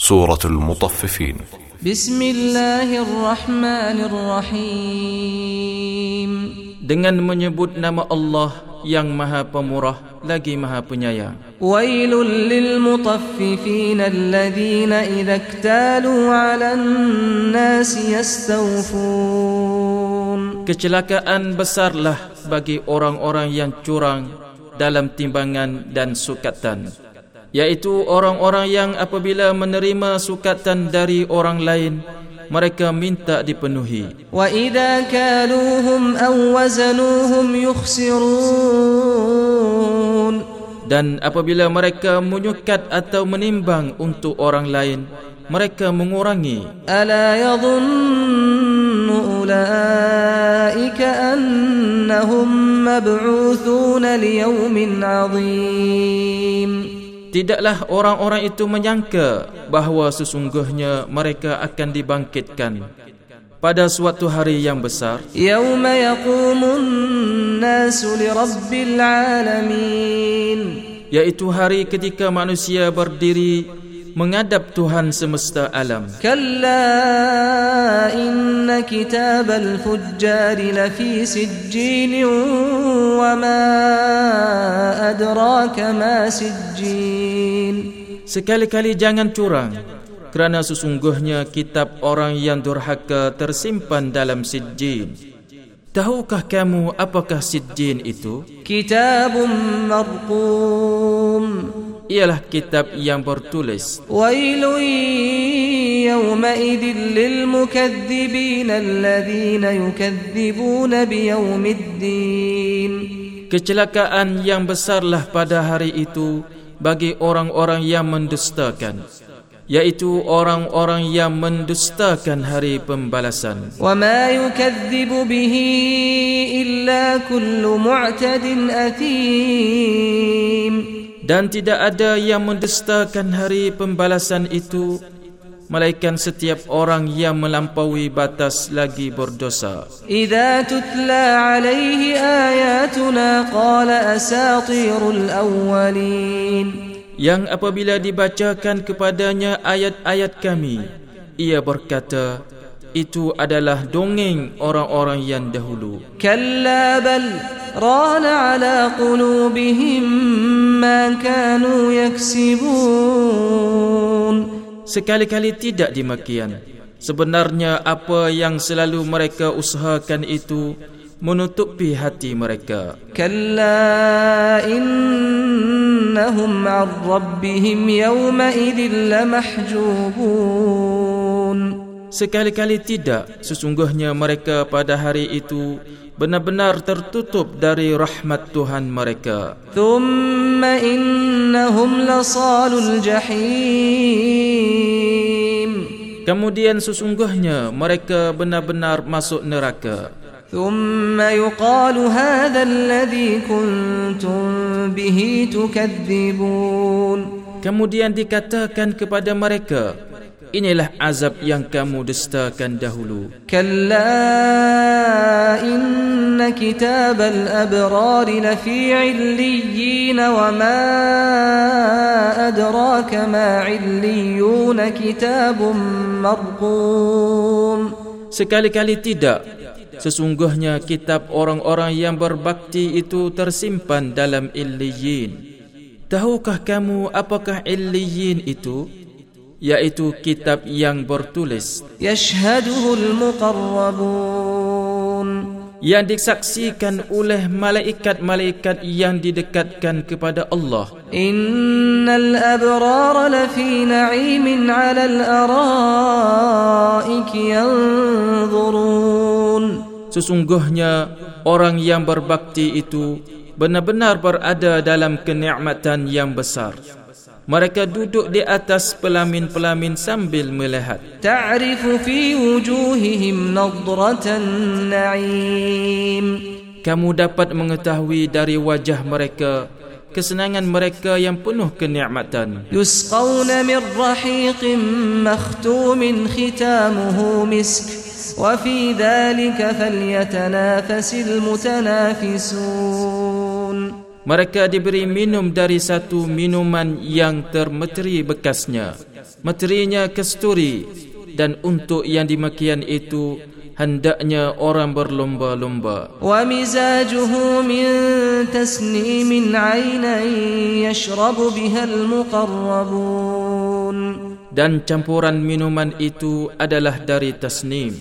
سورة المطففين بسم الله الرحمن الرحيم dengan menyebut nama Allah yang Maha Pemurah lagi Maha Penyayang. ويل للمطففين الذين إذا اكتالوا على الناس يستوفون Kecelakaan besarlah bagi orang-orang yang curang dalam timbangan dan sukatan. yaitu orang-orang yang apabila menerima sukatan dari orang lain mereka minta dipenuhi. Wa idza kaluhum aw wazanuhum yukhsirun. Dan apabila mereka menyukat atau menimbang untuk orang lain mereka mengurangi. Ala yadhunnu ulaika annahum mab'uthuna liyawmin 'adzim tidaklah orang-orang itu menyangka bahawa sesungguhnya mereka akan dibangkitkan pada suatu hari yang besar. Yauma yaqumun nasu lirabbil alamin. Yaitu hari ketika manusia berdiri menghadap Tuhan semesta alam. Kalla inna kitab al-fujjar lafi sijjin wa ma adraka ma sijjin. Sekali-kali jangan curang kerana sesungguhnya kitab orang yang durhaka tersimpan dalam sijjin. Tahukah kamu apakah sijjin itu? Kitabun marqum ialah kitab yang bertulis. Wailun lil alladhina biyaumiddin kecelakaan yang besarlah pada hari itu bagi orang-orang yang mendustakan yaitu orang-orang yang mendustakan hari pembalasan. Wa ma bihi illa kullu mu'tadin dan tidak ada yang mendustakan hari pembalasan itu melainkan setiap orang yang melampaui batas lagi berdosa. Idza tutla alaihi ayatuna qala asatirul awwalin. Yang apabila dibacakan kepadanya ayat-ayat kami, ia berkata, itu adalah dongeng orang-orang yang dahulu. ران على قلوبهم ما كانوا يكسبون sekali-kali tidak demikian sebenarnya apa yang selalu mereka usahakan itu menutupi hati mereka كلا إنهم عن ربهم يومئذ لمحجوبون Sekali-kali tidak, sesungguhnya mereka pada hari itu benar-benar tertutup dari rahmat Tuhan mereka. ثم إنهم لصال الجحيم Kemudian sesungguhnya mereka benar-benar masuk neraka. ثم يقال هذا الذي كنتم به تكذبون Kemudian dikatakan kepada mereka, inilah azab yang kamu dustakan dahulu. Kalla inna kitab al-abrar lafi illiyin wa ma adraka ma illiyun kitabun marqum. Sekali-kali tidak, Sesungguhnya kitab orang-orang yang berbakti itu tersimpan dalam illiyin. Tahukah kamu apakah illiyin itu? yaitu kitab yang bertulis. Yashhaduhul muqarrabun. Yang disaksikan oleh malaikat-malaikat yang didekatkan kepada Allah. Innal abrar lafi na'imin 'ala al-ara'ik yanzurun. Sesungguhnya orang yang berbakti itu benar-benar berada dalam kenikmatan yang besar Mereka duduk di atas pelamin-pelamin sambil melihat. تعرف في وجوههم نضرة النعيم Kamu dapat mengetahui dari wajah mereka kesenangan mereka yang penuh kenikmatan. يسقون من رحيق مختوم ختامه مسك وفي ذلك فليتنافس المتنافسون mereka diberi minum dari satu minuman yang termeteri bekasnya. Meterinya kesturi dan untuk yang demikian itu hendaknya orang berlomba-lomba. Wa mizajuhu min tasnimin aynan yashrabu biha al-muqarrabun. Dan campuran minuman itu adalah dari tasnim,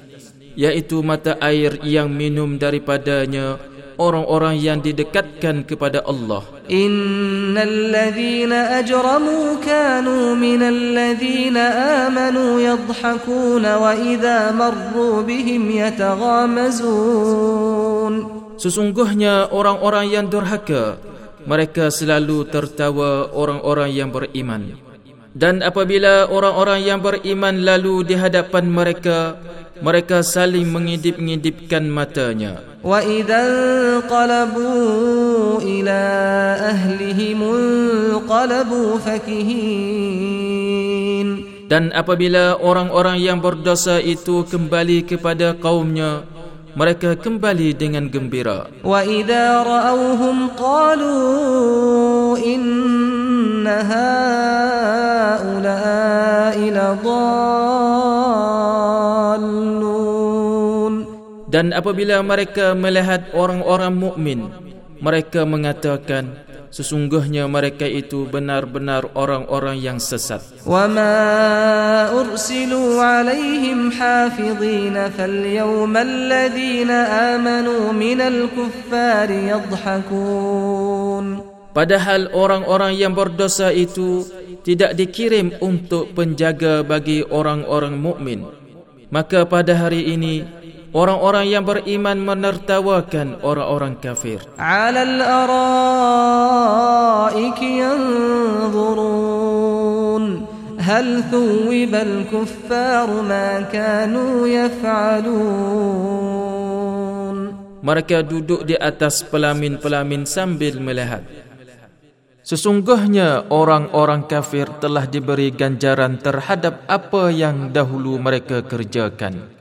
yaitu mata air yang minum daripadanya orang-orang yang didekatkan kepada Allah. Innalladzina ajramu kanu minalladzina amanu yadhhakun wa idza marru bihim yataghamazun. Sesungguhnya orang-orang yang durhaka mereka selalu tertawa orang-orang yang beriman. Dan apabila orang-orang yang beriman lalu di hadapan mereka, mereka saling mengidip-ngidipkan matanya. Wa idza qalabu ila ahlihim qalabu fakihin. Dan apabila orang-orang yang berdosa itu kembali kepada kaumnya, mereka kembali dengan gembira. Wa idza ra'awhum qalu dan apabila mereka melihat orang-orang mukmin mereka mengatakan sesungguhnya mereka itu benar-benar orang-orang yang sesat wama ursilu alaihim hafizin fal yawma amanu minal kuffari yadhhakun Padahal orang-orang yang berdosa itu tidak dikirim untuk penjaga bagi orang-orang mukmin. Maka pada hari ini orang-orang yang beriman menertawakan orang-orang kafir. Alal araik yanzurun hal thuwibal kuffar ma kanu yaf'alun. Mereka duduk di atas pelamin-pelamin sambil melihat. Sesungguhnya orang-orang kafir telah diberi ganjaran terhadap apa yang dahulu mereka kerjakan.